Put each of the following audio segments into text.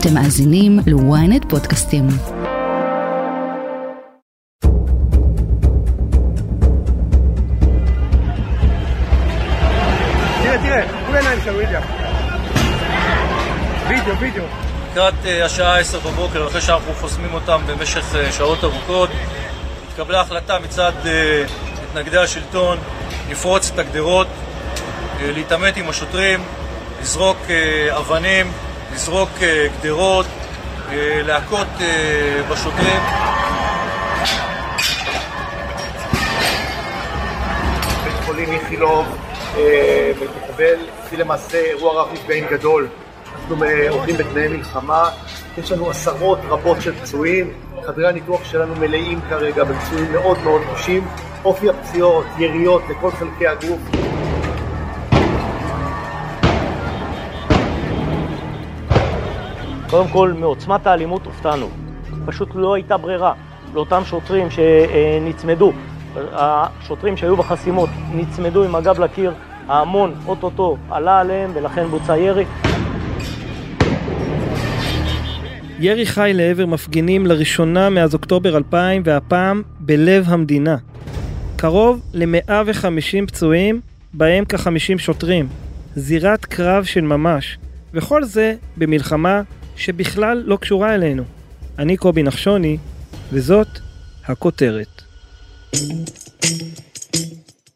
אתם מאזינים ל-ynet פודקאסטים. תראה, תראה, מול העיניים שלנו, איליה. וידאו, וידאו. לקראת אה, השעה 10 בבוקר, אחרי שאנחנו חוסמים אותם במשך אה, שעות ארוכות, התקבלה החלטה מצד אה, מתנגדי השלטון לפרוץ את הגדרות, להתעמת עם השוטרים, לזרוק אבנים, לזרוק אה, גדרות, אה, להכות אה, בשוטרים. בית חולים איכילוב מקבל למעשה אירוע רב נפגעים גדול. אנחנו עובדים בתנאי מלחמה, יש לנו עשרות רבות של פצועים, חדרי הניתוח שלנו מלאים כרגע בפצועים מאוד מאוד קשים, אופי הפציעות, יריות לכל חלקי הגוף. קודם כל, מעוצמת האלימות הופתענו. פשוט לא הייתה ברירה לאותם שוטרים שנצמדו. השוטרים שהיו בחסימות נצמדו עם הגב לקיר, ההמון אוטוטו עלה עליהם ולכן בוצע ירי. ירי חי לעבר מפגינים לראשונה מאז אוקטובר 2000 והפעם בלב המדינה. קרוב ל-150 פצועים, בהם כ-50 שוטרים. זירת קרב של ממש. וכל זה במלחמה שבכלל לא קשורה אלינו. אני קובי נחשוני, וזאת הכותרת.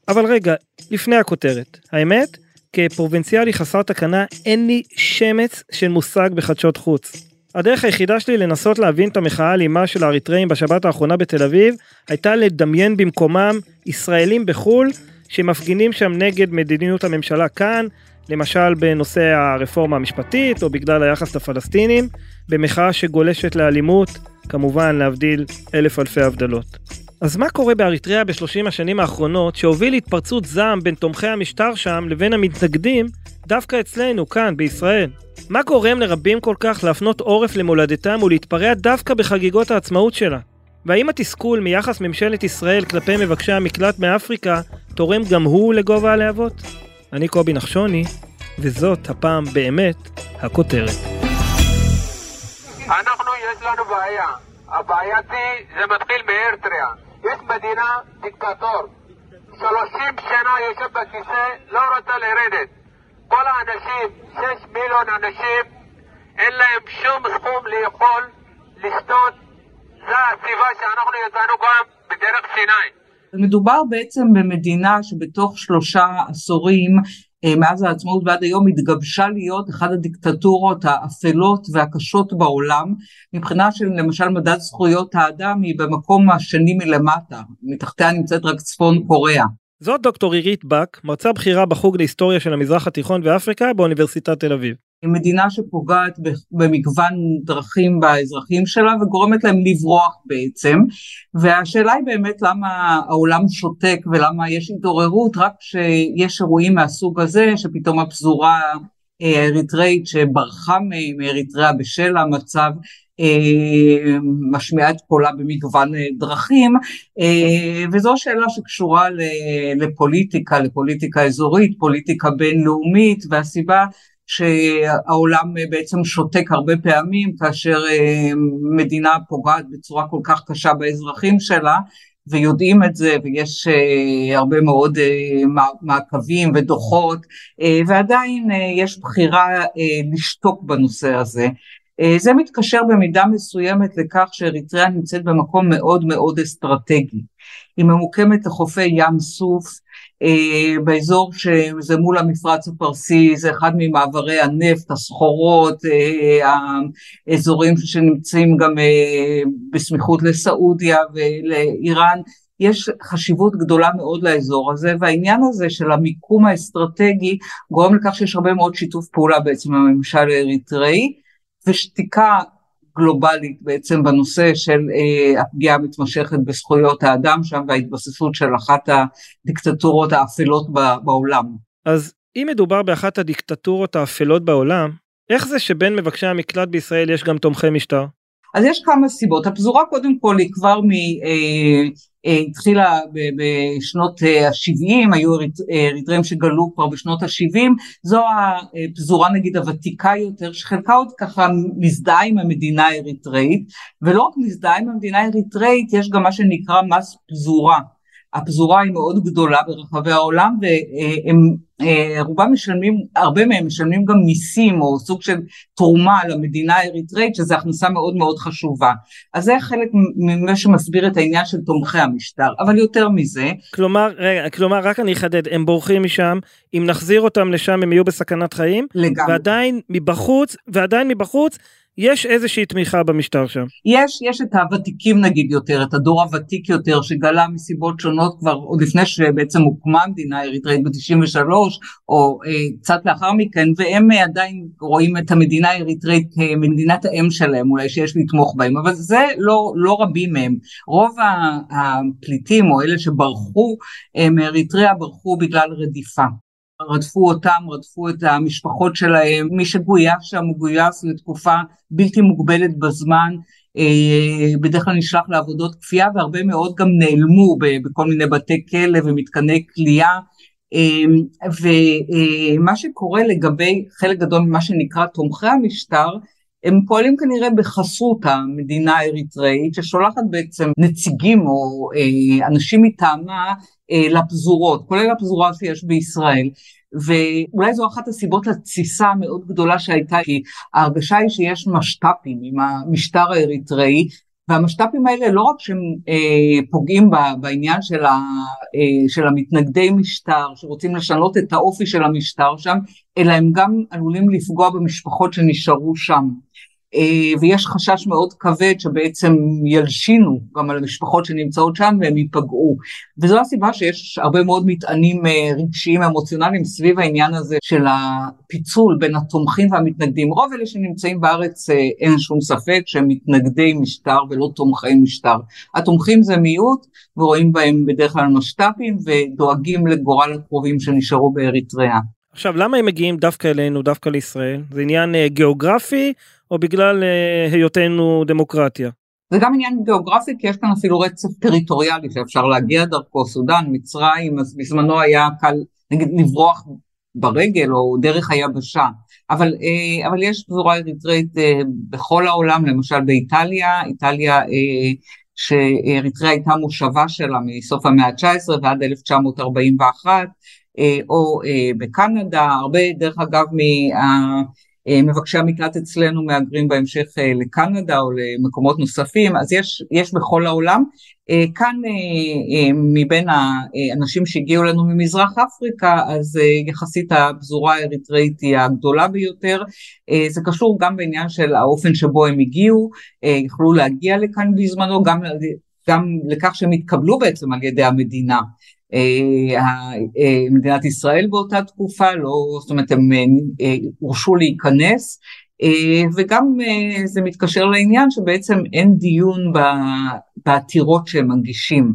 אבל רגע, לפני הכותרת. האמת, כפרובינציאלי חסר תקנה, אין לי שמץ של מושג בחדשות חוץ. הדרך היחידה שלי לנסות להבין את המחאה האלימה של האריתראים בשבת האחרונה בתל אביב, הייתה לדמיין במקומם ישראלים בחו"ל שמפגינים שם נגד מדיניות הממשלה כאן, למשל בנושא הרפורמה המשפטית או בגלל היחס לפלסטינים, במחאה שגולשת לאלימות, כמובן להבדיל אלף אלפי הבדלות. אז מה קורה באריתריאה בשלושים השנים האחרונות שהוביל להתפרצות זעם בין תומכי המשטר שם לבין המתנגדים דווקא אצלנו, כאן, בישראל? מה גורם לרבים כל כך להפנות עורף למולדתם ולהתפרע דווקא בחגיגות העצמאות שלה? והאם התסכול מיחס ממשלת ישראל כלפי מבקשי המקלט מאפריקה תורם גם הוא לגובה הלהבות? אני קובי נחשוני, וזאת הפעם באמת הכותרת. אנחנו, יש לנו בעיה. הבעיה היא, זה מתחיל מאריתריאה. יש מדינה דיקטטור. 30 שנה יושב בכיסא, לא רוצה לרדת. כל האנשים, 6 מיליון אנשים, אין להם שום סכום לאכול, לשתות. זו הסיבה שאנחנו יצאנו גם בדרך סיני. מדובר בעצם במדינה שבתוך שלושה עשורים אה, מאז העצמאות ועד היום התגבשה להיות אחת הדיקטטורות האפלות והקשות בעולם. מבחינה של למשל מדד זכויות האדם היא במקום השני מלמטה, מתחתיה נמצאת רק צפון קוריאה. זאת דוקטור עירית בק, מרצה בכירה בחוג להיסטוריה של המזרח התיכון ואפריקה באוניברסיטת תל אביב. היא מדינה שפוגעת במגוון דרכים באזרחים שלה וגורמת להם לברוח בעצם. והשאלה היא באמת למה העולם שותק ולמה יש התעוררות רק כשיש אירועים מהסוג הזה שפתאום הפזורה האריתראית שברחה מאריתריאה בשל המצב משמיעה את קולה במגוון דרכים וזו שאלה שקשורה לפוליטיקה, לפוליטיקה אזורית, פוליטיקה בינלאומית והסיבה שהעולם בעצם שותק הרבה פעמים כאשר מדינה פוגעת בצורה כל כך קשה באזרחים שלה ויודעים את זה ויש הרבה מאוד מעקבים ודוחות ועדיין יש בחירה לשתוק בנושא הזה. זה מתקשר במידה מסוימת לכך שאריתריאה נמצאת במקום מאוד מאוד אסטרטגי. היא ממוקמת לחופי ים סוף באזור שזה מול המפרץ הפרסי, זה אחד ממעברי הנפט, הסחורות, האזורים שנמצאים גם בסמיכות לסעודיה ולאיראן, יש חשיבות גדולה מאוד לאזור הזה והעניין הזה של המיקום האסטרטגי גורם לכך שיש הרבה מאוד שיתוף פעולה בעצם עם הממשל האריתראי ושתיקה גלובלית בעצם בנושא של אה, הפגיעה המתמשכת בזכויות האדם שם וההתבססות של אחת הדיקטטורות האפלות בעולם. אז אם מדובר באחת הדיקטטורות האפלות בעולם, איך זה שבין מבקשי המקלט בישראל יש גם תומכי משטר? אז יש כמה סיבות, הפזורה קודם כל היא כבר מ... אה, התחילה בשנות ה-70, היו אריתריאים שגלו כבר בשנות ה-70, זו הפזורה נגיד הוותיקה יותר, שחלקה עוד ככה מזדהה עם המדינה האריתראית, ולא רק מזדהה עם המדינה האריתראית, יש גם מה שנקרא מס פזורה. הפזורה היא מאוד גדולה ברחבי העולם והם אה, רובם משלמים, הרבה מהם משלמים גם מיסים או סוג של תרומה למדינה האריתראית שזו הכנסה מאוד מאוד חשובה. אז זה חלק ממה שמסביר את העניין של תומכי המשטר, אבל יותר מזה. כלומר, רגע, כלומר רק אני אחדד, הם בורחים משם, אם נחזיר אותם לשם הם יהיו בסכנת חיים, לגמרי. ועדיין מבחוץ, ועדיין מבחוץ יש איזושהי תמיכה במשטר שם. יש, יש את הוותיקים נגיד יותר, את הדור הוותיק יותר שגלה מסיבות שונות כבר עוד לפני שבעצם הוקמה המדינה האריתראית ב-93 או אה, קצת לאחר מכן והם עדיין רואים את המדינה האריתראית כמדינת האם שלהם אולי שיש לתמוך בהם אבל זה לא, לא רבים מהם. רוב הפליטים או אלה שברחו אה, מאריתריאה ברחו בגלל רדיפה. רדפו אותם, רדפו את המשפחות שלהם, מי שגויס שם הוא גויס לתקופה בלתי מוגבלת בזמן, אה, בדרך כלל נשלח לעבודות כפייה והרבה מאוד גם נעלמו בכל מיני בתי כלא ומתקני כליאה אה, ומה שקורה לגבי חלק גדול ממה שנקרא תומכי המשטר הם פועלים כנראה בחסות המדינה האריתראית ששולחת בעצם נציגים או אה, אנשים מטעמה אה, לפזורות, כולל הפזורה שיש בישראל. ואולי זו אחת הסיבות לתסיסה המאוד גדולה שהייתה, כי ההרגשה היא שיש משת"פים עם המשטר האריתראי, והמשת"פים האלה לא רק שהם אה, פוגעים ב, בעניין של, ה, אה, של המתנגדי משטר, שרוצים לשנות את האופי של המשטר שם, אלא הם גם עלולים לפגוע במשפחות שנשארו שם. אה, ויש חשש מאוד כבד שבעצם ילשינו גם על המשפחות שנמצאות שם והם ייפגעו. וזו הסיבה שיש הרבה מאוד מטענים אה, רגשיים אמוציונליים סביב העניין הזה של הפיצול בין התומכים והמתנגדים. רוב אלה שנמצאים בארץ אה, אין שום ספק שהם מתנגדי משטר ולא תומכי משטר. התומכים זה מיעוט ורואים בהם בדרך כלל משת"פים ודואגים לגורל הקרובים שנשארו באריתריאה. עכשיו למה הם מגיעים דווקא אלינו דווקא לישראל? זה עניין גיאוגרפי או בגלל אה, היותנו דמוקרטיה? זה גם עניין גיאוגרפי כי יש כאן אפילו רצף טריטוריאלי שאפשר להגיע דרכו, סודאן, מצרים, אז בזמנו היה קל נגיד לברוח ברגל או דרך היבשה, אבל, אה, אבל יש פזורה אריתראית בכל העולם, למשל באיטליה, איטליה שאריתריאה הייתה מושבה שלה מסוף המאה ה-19 ועד 1941, או בקנדה, הרבה דרך אגב מה... אה, המקלט אצלנו מהגרים בהמשך אה, לקנדה או למקומות נוספים, אז יש, יש בכל העולם. אה, כאן מבין האנשים שהגיעו לנו ממזרח אפריקה, אז יחסית הפזורה האריתראית היא הגדולה ביותר. זה קשור גם בעניין של האופן שבו הם הגיעו, יכלו להגיע לכאן בזמנו, גם, גם לכך שהם התקבלו בעצם על ידי המדינה. אה, אה, מדינת ישראל באותה תקופה, לא, זאת אומרת הם אה, הורשו להיכנס, וגם זה מתקשר לעניין שבעצם אין דיון בעתירות שהם מנגישים.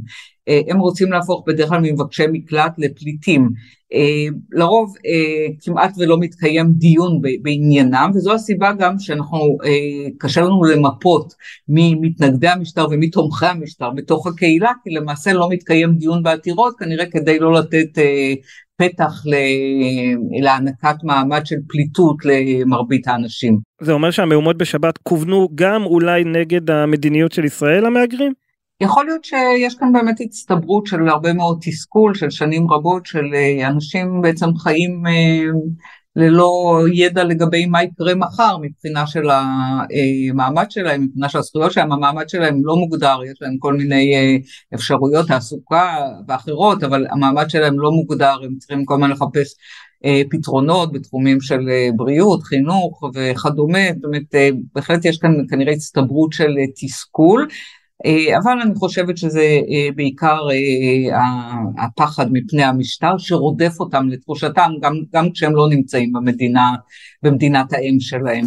הם רוצים להפוך בדרך כלל ממבקשי מקלט לפליטים. אה, לרוב אה, כמעט ולא מתקיים דיון בעניינם וזו הסיבה גם שאנחנו אה, קשה לנו למפות ממתנגדי המשטר ומתומכי המשטר בתוך הקהילה כי למעשה לא מתקיים דיון בעתירות כנראה כדי לא לתת פתח להענקת מעמד של פליטות למרבית האנשים. זה אומר שהמהומות בשבת כוונו גם אולי נגד המדיניות של ישראל המהגרים? יכול להיות שיש כאן באמת הצטברות של הרבה מאוד תסכול של שנים רבות של אה, אנשים בעצם חיים אה, ללא ידע לגבי מה יקרה מחר מבחינה של המעמד שלהם, מבחינה של הזכויות שלהם, המעמד שלהם לא מוגדר, יש להם כל מיני אה, אפשרויות תעסוקה ואחרות, אבל המעמד שלהם לא מוגדר, הם צריכים כל הזמן לחפש פתרונות בתחומים של בריאות, חינוך וכדומה, זאת אומרת בהחלט יש כאן כנראה הצטברות של תסכול. אה, אבל אני חושבת שזה אה, בעיקר אה, הפחד מפני המשטר שרודף אותם לתחושתם גם, גם כשהם לא נמצאים במדינה, במדינת האם שלהם.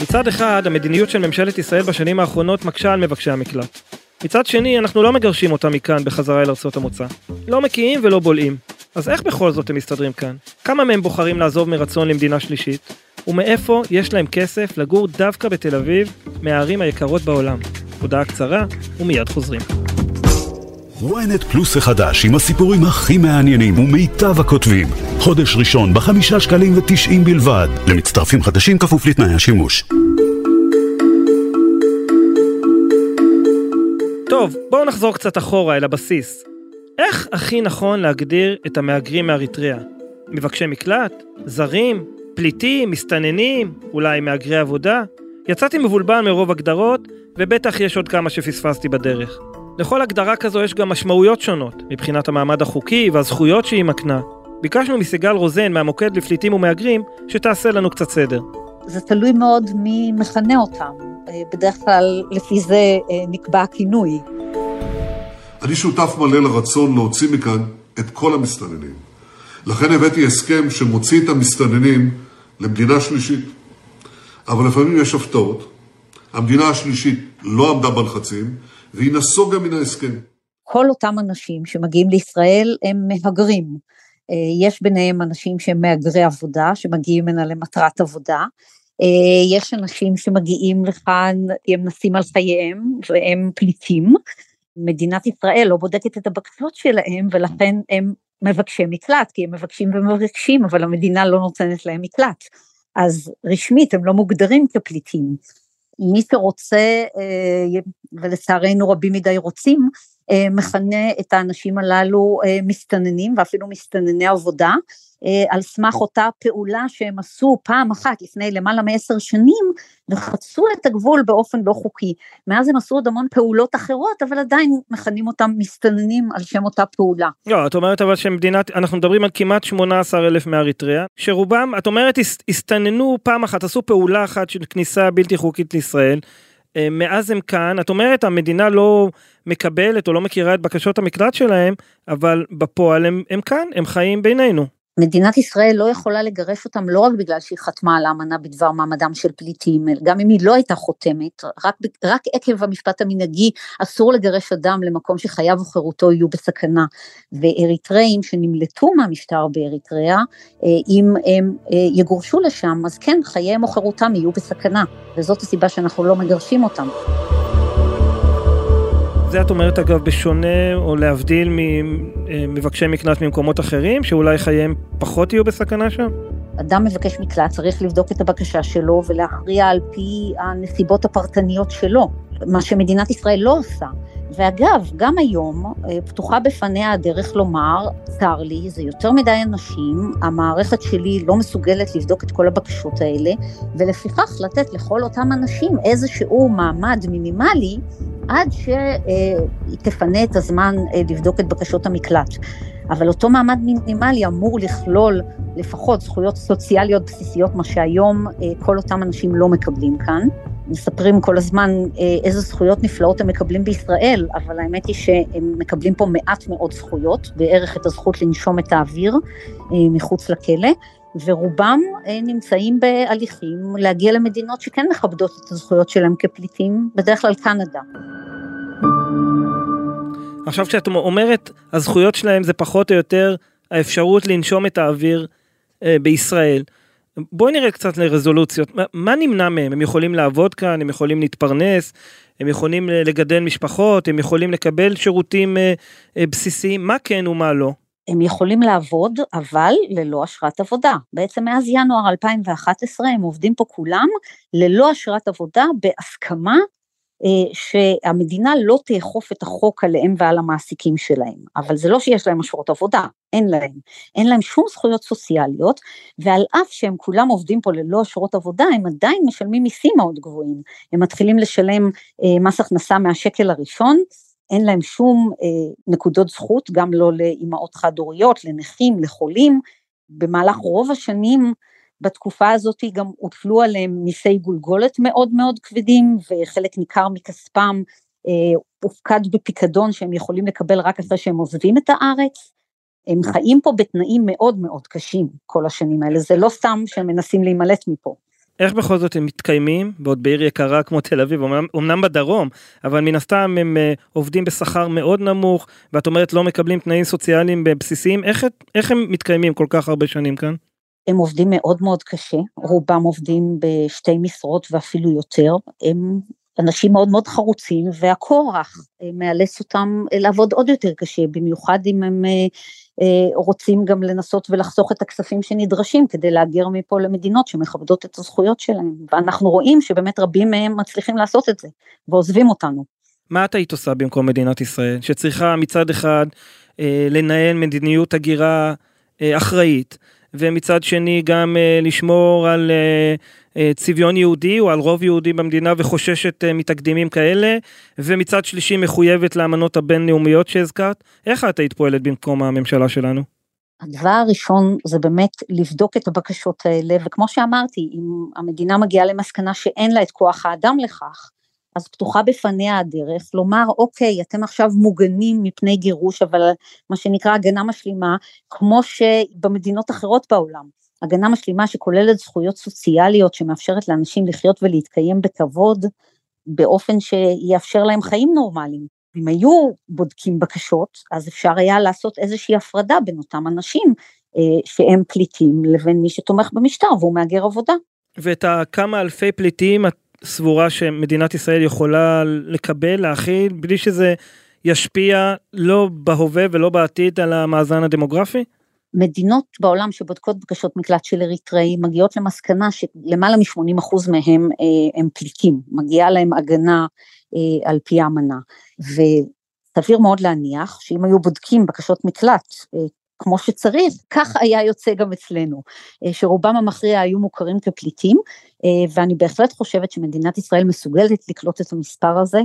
מצד אחד, המדיניות של ממשלת ישראל בשנים האחרונות מקשה על מבקשי המקלט. מצד שני, אנחנו לא מגרשים אותם מכאן בחזרה אל ארצות המוצא. לא מקיאים ולא בולעים. אז איך בכל זאת הם מסתדרים כאן? כמה מהם בוחרים לעזוב מרצון למדינה שלישית? ומאיפה יש להם כסף לגור דווקא בתל אביב, מהערים היקרות בעולם? הודעה קצרה, ומיד חוזרים. ynet פלוס החדש עם הסיפורים הכי מעניינים ומיטב הכותבים. חודש ראשון בחמישה שקלים ותשעים בלבד. למצטרפים חדשים כפוף לתנאי השימוש. טוב, בואו נחזור קצת אחורה אל הבסיס. איך הכי נכון להגדיר את המהגרים מאריתריאה? מבקשי מקלט? זרים? פליטים? מסתננים? אולי מהגרי עבודה? יצאתי מבולבל מרוב הגדרות, ובטח יש עוד כמה שפספסתי בדרך. לכל הגדרה כזו יש גם משמעויות שונות, מבחינת המעמד החוקי והזכויות שהיא מקנה. ביקשנו מסיגל רוזן מהמוקד לפליטים ומהגרים, שתעשה לנו קצת סדר. זה תלוי מאוד מי מכנה אותם. אה, בדרך כלל לפי זה אה, נקבע הכינוי. אני שותף מלא לרצון להוציא מכאן את כל המסתננים. לכן הבאתי הסכם שמוציא את המסתננים למדינה שלישית. אבל לפעמים יש הפתעות. המדינה השלישית לא עמדה בלחצים, והיא נסוגה מן ההסכם. כל אותם אנשים שמגיעים לישראל הם מהגרים. אה, יש ביניהם אנשים שהם מהגרי עבודה, שמגיעים הנה למטרת עבודה. אה, יש אנשים שמגיעים לכאן, הם נסים על חייהם והם פליטים. מדינת ישראל לא בודקת את הבקשות שלהם ולכן הם מבקשי מקלט, כי הם מבקשים ומבקשים, אבל המדינה לא נותנת להם מקלט. אז רשמית הם לא מוגדרים כפליטים. מי שרוצה, אה, ולצערנו רבים מדי רוצים, מכנה את האנשים הללו אה, מסתננים ואפילו מסתנני עבודה, על סמך אותה פעולה שהם עשו פעם אחת לפני למעלה מעשר שנים וחצו את הגבול באופן לא חוקי. מאז הם עשו עוד המון פעולות אחרות, אבל עדיין מכנים אותם מסתננים על שם אותה פעולה. לא, את אומרת אבל שמדינת, אנחנו מדברים על כמעט 18 אלף מאריתריאה, שרובם, את אומרת, הסתננו פעם אחת, עשו פעולה אחת של כניסה בלתי חוקית לישראל. אה, מאז הם כאן, את אומרת המדינה לא מקבלת או לא מכירה את בקשות המקלט שלהם, אבל בפועל הם, הם כאן, הם חיים בינינו. מדינת ישראל לא יכולה לגרש אותם לא רק בגלל שהיא חתמה על האמנה בדבר מעמדם של פליטים, גם אם היא לא הייתה חותמת, רק, רק עקב המשפט המנהגי אסור לגרש אדם למקום שחייו וחירותו יהיו בסכנה. ואריתראים שנמלטו מהמשטר באריתריאה, אה, אם הם אה, יגורשו לשם, אז כן, חייהם או חירותם יהיו בסכנה, וזאת הסיבה שאנחנו לא מגרשים אותם. זה את אומרת אגב בשונה או להבדיל ממבקשי מקלט ממקומות אחרים, שאולי חייהם פחות יהיו בסכנה שם? אדם מבקש מקלט צריך לבדוק את הבקשה שלו ולהכריע על פי הנסיבות הפרטניות שלו, מה שמדינת ישראל לא עושה. ואגב, גם היום אה, פתוחה בפניה הדרך לומר, צר לי, זה יותר מדי אנשים, המערכת שלי לא מסוגלת לבדוק את כל הבקשות האלה, ולפיכך לתת לכל אותם אנשים איזשהו מעמד מינימלי עד שהיא תפנה את הזמן אה, לבדוק את בקשות המקלט. אבל אותו מעמד מינימלי אמור לכלול לפחות זכויות סוציאליות בסיסיות, מה שהיום אה, כל אותם אנשים לא מקבלים כאן. מספרים כל הזמן אה, איזה זכויות נפלאות הם מקבלים בישראל, אבל האמת היא שהם מקבלים פה מעט מאוד זכויות, בערך את הזכות לנשום את האוויר מחוץ לכלא, ורובם נמצאים בהליכים להגיע למדינות שכן מכבדות את הזכויות שלהם כפליטים, בדרך כלל קנדה. עכשיו כשאת אומרת הזכויות שלהם זה פחות או יותר האפשרות לנשום את האוויר אה, בישראל. בואי נראה קצת לרזולוציות, מה, מה נמנע מהם? הם יכולים לעבוד כאן, הם יכולים להתפרנס, הם יכולים אה, לגדל משפחות, הם יכולים לקבל שירותים אה, אה, בסיסיים, מה כן ומה לא? הם יכולים לעבוד, אבל ללא אשרת עבודה. בעצם מאז ינואר 2011 הם עובדים פה כולם ללא אשרת עבודה, בהסכמה אה, שהמדינה לא תאכוף את החוק עליהם ועל המעסיקים שלהם, אבל זה לא שיש להם אשרות עבודה, אין להם, אין להם שום זכויות סוציאליות, ועל אף שהם כולם עובדים פה ללא אשרות עבודה, הם עדיין משלמים מיסים מאוד גבוהים, הם מתחילים לשלם אה, מס הכנסה מהשקל הראשון, אין להם שום אה, נקודות זכות, גם לא לאימהות חד-הוריות, לנכים, לחולים, במהלך רוב השנים בתקופה הזאת גם הוטלו עליהם מיסי גולגולת מאוד מאוד כבדים, וחלק ניכר מכספם אה, הופקד בפיקדון שהם יכולים לקבל רק אחרי שהם עוזבים את הארץ. הם חיים פה בתנאים מאוד מאוד קשים כל השנים האלה, זה לא סתם שהם מנסים להימלט מפה. איך בכל זאת הם מתקיימים, ועוד בעיר יקרה כמו תל אביב, אמנם, בדרום, אבל מן הסתם הם uh, עובדים בשכר מאוד נמוך, ואת אומרת לא מקבלים תנאים סוציאליים בסיסיים, איך, איך הם מתקיימים כל כך הרבה שנים כאן? הם עובדים מאוד מאוד קשה, רובם עובדים בשתי משרות ואפילו יותר, הם אנשים מאוד מאוד חרוצים והכורח אה, מאלץ אותם לעבוד עוד יותר קשה, במיוחד אם הם אה, אה, רוצים גם לנסות ולחסוך את הכספים שנדרשים כדי להגר מפה למדינות שמכבדות את הזכויות שלהם, ואנחנו רואים שבאמת רבים מהם מצליחים לעשות את זה ועוזבים אותנו. מה את היית עושה במקום מדינת ישראל, שצריכה מצד אחד אה, לנהל מדיניות הגירה אה, אחראית, ומצד שני גם uh, לשמור על uh, צביון יהודי או על רוב יהודי במדינה וחוששת uh, מתקדימים כאלה, ומצד שלישי מחויבת לאמנות הבינלאומיות שהזכרת. איך את היית פועלת במקום הממשלה שלנו? הדבר הראשון זה באמת לבדוק את הבקשות האלה, וכמו שאמרתי, אם המדינה מגיעה למסקנה שאין לה את כוח האדם לכך, אז פתוחה בפניה הדרך לומר, אוקיי, אתם עכשיו מוגנים מפני גירוש, אבל מה שנקרא הגנה משלימה, כמו שבמדינות אחרות בעולם. הגנה משלימה שכוללת זכויות סוציאליות שמאפשרת לאנשים לחיות ולהתקיים בכבוד, באופן שיאפשר להם חיים נורמליים. אם היו בודקים בקשות, אז אפשר היה לעשות איזושהי הפרדה בין אותם אנשים אה, שהם פליטים לבין מי שתומך במשטר והוא מהגר עבודה. ואת הכמה אלפי פליטים את סבורה שמדינת ישראל יכולה לקבל, להכיל, בלי שזה ישפיע לא בהווה ולא בעתיד על המאזן הדמוגרפי? מדינות בעולם שבודקות בקשות מקלט של אריתראי מגיעות למסקנה שלמעלה מ-80% מהם אה, הם פליטים, מגיעה להם הגנה אה, על פי האמנה. וסביר מאוד להניח שאם היו בודקים בקשות מקלט אה, כמו שצריך, כך היה יוצא גם אצלנו, אה, שרובם המכריע היו מוכרים כפליטים, אה, ואני בהחלט חושבת שמדינת ישראל מסוגלת לקלוט את המספר הזה,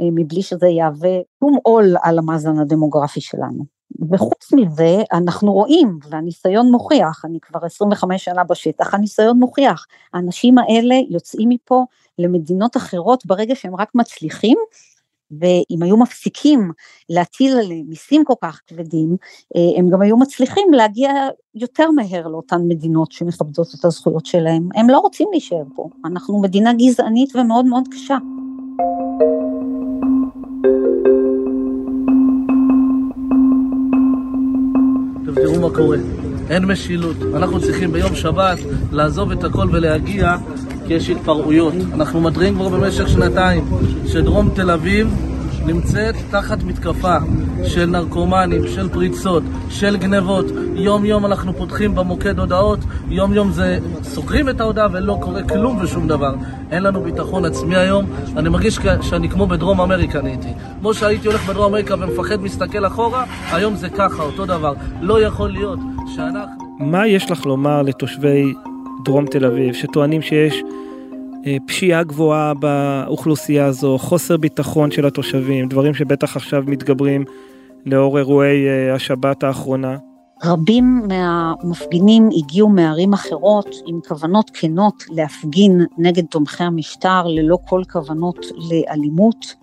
אה, מבלי שזה יהווה שום עול על המאזן הדמוגרפי שלנו. וחוץ מזה, אנחנו רואים, והניסיון מוכיח, אני כבר 25 שנה בשטח, הניסיון מוכיח, האנשים האלה יוצאים מפה למדינות אחרות ברגע שהם רק מצליחים, ואם היו מפסיקים להטיל עליהם מיסים כל כך כבדים, אה, הם גם היו מצליחים להגיע יותר מהר לאותן מדינות שמכבדות את הזכויות שלהם. הם לא רוצים להישאר פה, אנחנו מדינה גזענית ומאוד מאוד קשה. תראו מה קורה, אין משילות. אנחנו צריכים ביום שבת לעזוב את הכל ולהגיע כי יש התפרעויות. אנחנו מתריעים כבר במשך שנתיים שדרום תל אביב נמצאת תחת מתקפה של נרקומנים, של פריצות, של גנבות. יום יום אנחנו פותחים במוקד הודעות, יום יום זה סוגרים את ההודעה ולא קורה כלום ושום דבר. אין לנו ביטחון עצמי היום, אני מרגיש שאני כמו בדרום אמריקה נהייתי. כמו שהייתי הולך בדרום אמריקה ומפחד מסתכל אחורה, היום זה ככה, אותו דבר. לא יכול להיות שאנחנו... מה יש לך לומר לתושבי דרום תל אביב שטוענים שיש פשיעה גבוהה באוכלוסייה הזו, חוסר ביטחון של התושבים, דברים שבטח עכשיו מתגברים לאור אירועי אה, השבת האחרונה. רבים מהמפגינים הגיעו מערים אחרות עם כוונות כנות להפגין נגד תומכי המשטר ללא כל כוונות לאלימות.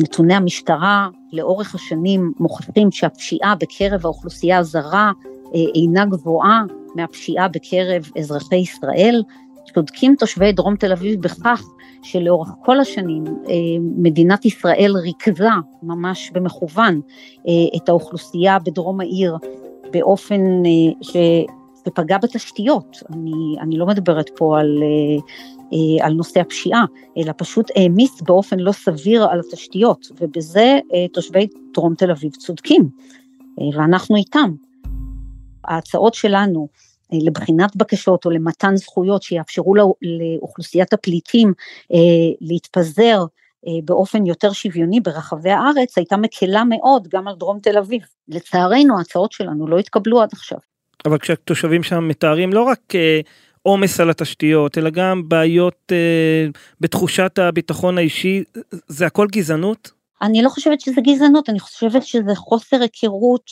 נתוני המשטרה לאורך השנים מוכיחים שהפשיעה בקרב האוכלוסייה הזרה אה, אינה גבוהה מהפשיעה בקרב אזרחי ישראל, צודקים תושבי דרום תל אביב בכך שלאורך כל השנים אה, מדינת ישראל ריכזה ממש במכוון אה, את האוכלוסייה בדרום העיר באופן אה, שפגע בתשתיות. אני, אני לא מדברת פה על, על נושא הפשיעה, אלא פשוט העמיס באופן לא סביר על התשתיות, ובזה תושבי דרום תל אביב צודקים, ואנחנו איתם. ההצעות שלנו לבחינת בקשות או למתן זכויות שיאפשרו לאוכלוסיית הפליטים אה, להתפזר אה, באופן יותר שוויוני ברחבי הארץ, הייתה מקלה מאוד גם על דרום תל אביב. לצערנו ההצעות שלנו לא התקבלו עד עכשיו. אבל כשהתושבים שם מתארים לא רק עומס על התשתיות, אלא גם בעיות בתחושת הביטחון האישי, זה הכל גזענות? אני לא חושבת שזה גזענות, אני חושבת שזה חוסר היכרות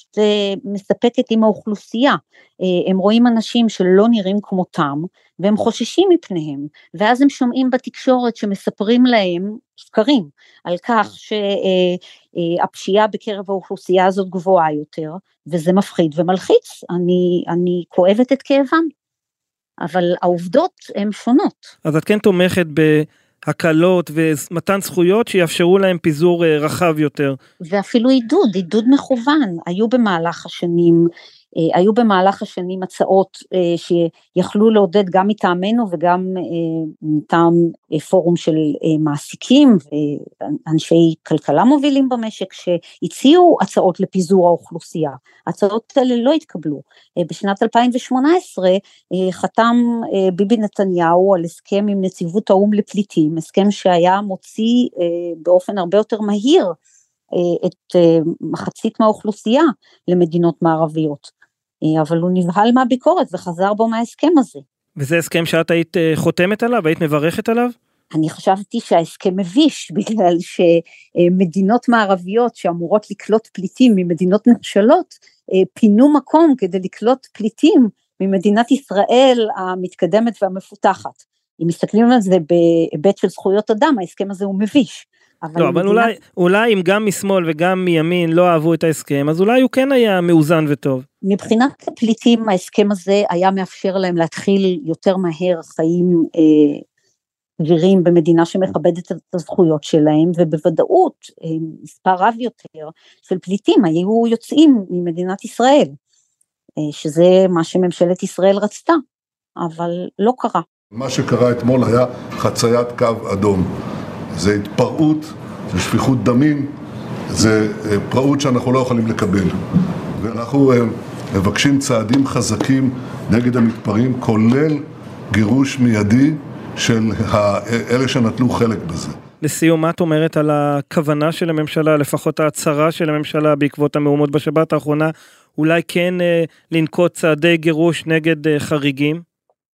מספקת עם האוכלוסייה. אה, הם רואים אנשים שלא נראים כמותם, והם חוששים מפניהם, ואז הם שומעים בתקשורת שמספרים להם שקרים על כך שהפשיעה בקרב האוכלוסייה הזאת גבוהה יותר, וזה מפחיד ומלחיץ, אני, אני כואבת את כאבם. אבל העובדות הן שונות. אז את כן תומכת בהקלות ומתן זכויות שיאפשרו להם פיזור אה, רחב יותר. ואפילו עידוד, עידוד מכוון. היו במהלך השנים היו במהלך השנים הצעות אה, שיכלו לעודד גם מטעמנו וגם אה, מטעם פורום של מעסיקים ואנשי כלכלה מובילים במשק שהציעו הצעות לפיזור האוכלוסייה. ההצעות האלה לא התקבלו. בשנת 2018 חתם ביבי נתניהו על הסכם עם נציבות האו"ם לפליטים, הסכם שהיה מוציא באופן הרבה יותר מהיר את מחצית מהאוכלוסייה למדינות מערביות. אה, אבל הוא נבהל מהביקורת וחזר בו מההסכם הזה. וזה הסכם שאת היית אה, חותמת עליו? היית מברכת עליו? אני חשבתי שההסכם מביש, בגלל שמדינות מערביות שאמורות לקלוט פליטים ממדינות נחשלות, אה, פינו מקום כדי לקלוט פליטים ממדינת ישראל המתקדמת והמפותחת. אם מסתכלים על זה בהיבט של זכויות אדם, ההסכם הזה הוא מביש. אבל לא, אבל מדינת... אולי, אולי אם גם משמאל וגם מימין לא אהבו את ההסכם, אז אולי הוא כן היה מאוזן וטוב. מבחינת הפליטים, ההסכם הזה היה מאפשר להם להתחיל יותר מהר חיים סבירים אה, במדינה שמכבדת את הזכויות שלהם, ובוודאות אה, מספר רב יותר של פליטים היו יוצאים ממדינת ישראל, אה, שזה מה שממשלת ישראל רצתה, אבל לא קרה. מה שקרה אתמול היה חציית קו אדום. זה התפרעות, זה שפיכות דמים, זה אה, פרעות שאנחנו לא יכולים לקבל. ואנחנו אה, מבקשים צעדים חזקים נגד המתפרעים, כולל גירוש מיידי של אלה שנטלו חלק בזה. לסיום, מה את אומרת על הכוונה של הממשלה, לפחות ההצהרה של הממשלה בעקבות המהומות בשבת האחרונה, אולי כן אה, לנקוט צעדי גירוש נגד אה, חריגים?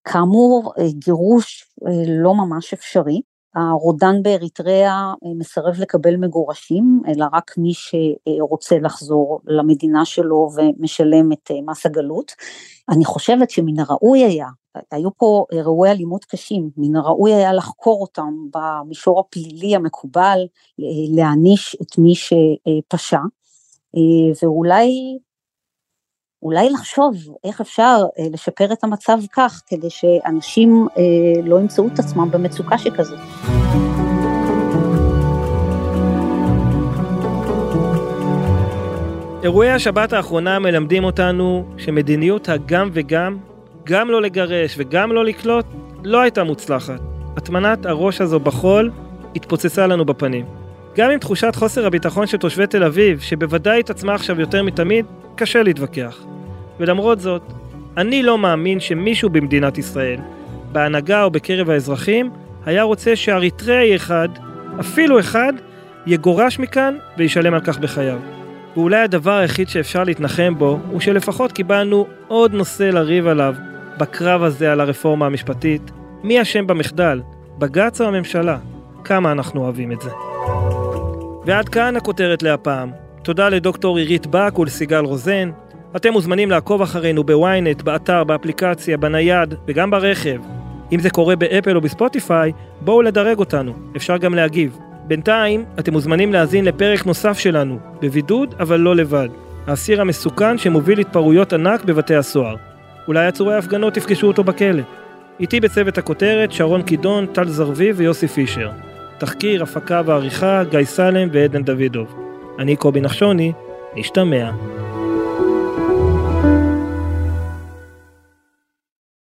כאמור, אה, גירוש אה, לא ממש אפשרי. הרודן באריתריאה אה, מסרב לקבל מגורשים, אלא רק מי שרוצה לחזור למדינה שלו ומשלם את אה, מס הגלות. אני חושבת שמן הראוי היה, היו פה אירועי אלימות קשים, מן הראוי היה לחקור אותם במישור הפלילי המקובל, להעניש את מי שפשע, אה, ואולי אולי לחשוב איך אפשר אה, לשפר את המצב כך, כדי שאנשים אה, לא ימצאו את עצמם במצוקה שכזאת. אירועי השבת האחרונה מלמדים אותנו שמדיניות הגם וגם, גם לא לגרש וגם לא לקלוט, לא הייתה מוצלחת. הטמנת הראש הזו בחול התפוצצה לנו בפנים. גם עם תחושת חוסר הביטחון של תושבי תל אביב, שבוודאי התעצמה עכשיו יותר מתמיד, קשה להתווכח. ולמרות זאת, אני לא מאמין שמישהו במדינת ישראל, בהנהגה או בקרב האזרחים, היה רוצה שאריתראי אחד, אפילו אחד, יגורש מכאן וישלם על כך בחייו. ואולי הדבר היחיד שאפשר להתנחם בו, הוא שלפחות קיבלנו עוד נושא לריב עליו בקרב הזה על הרפורמה המשפטית. מי אשם במחדל? בג"ץ או הממשלה? כמה אנחנו אוהבים את זה. ועד כאן הכותרת להפעם. תודה לדוקטור עירית בק ולסיגל רוזן. אתם מוזמנים לעקוב אחרינו בוויינט, באתר, באפליקציה, בנייד וגם ברכב. אם זה קורה באפל או בספוטיפיי, בואו לדרג אותנו, אפשר גם להגיב. בינתיים, אתם מוזמנים להאזין לפרק נוסף שלנו, בבידוד אבל לא לבד. האסיר המסוכן שמוביל התפרעויות ענק בבתי הסוהר. אולי עצורי ההפגנות יפגשו אותו בכלא. איתי בצוות הכותרת שרון קידון, טל זרביב ויוסי פישר. תחקיר, הפקה ועריכה, גיא סלם ועדן דוידוב. אני קובי נחשוני, נשתמע.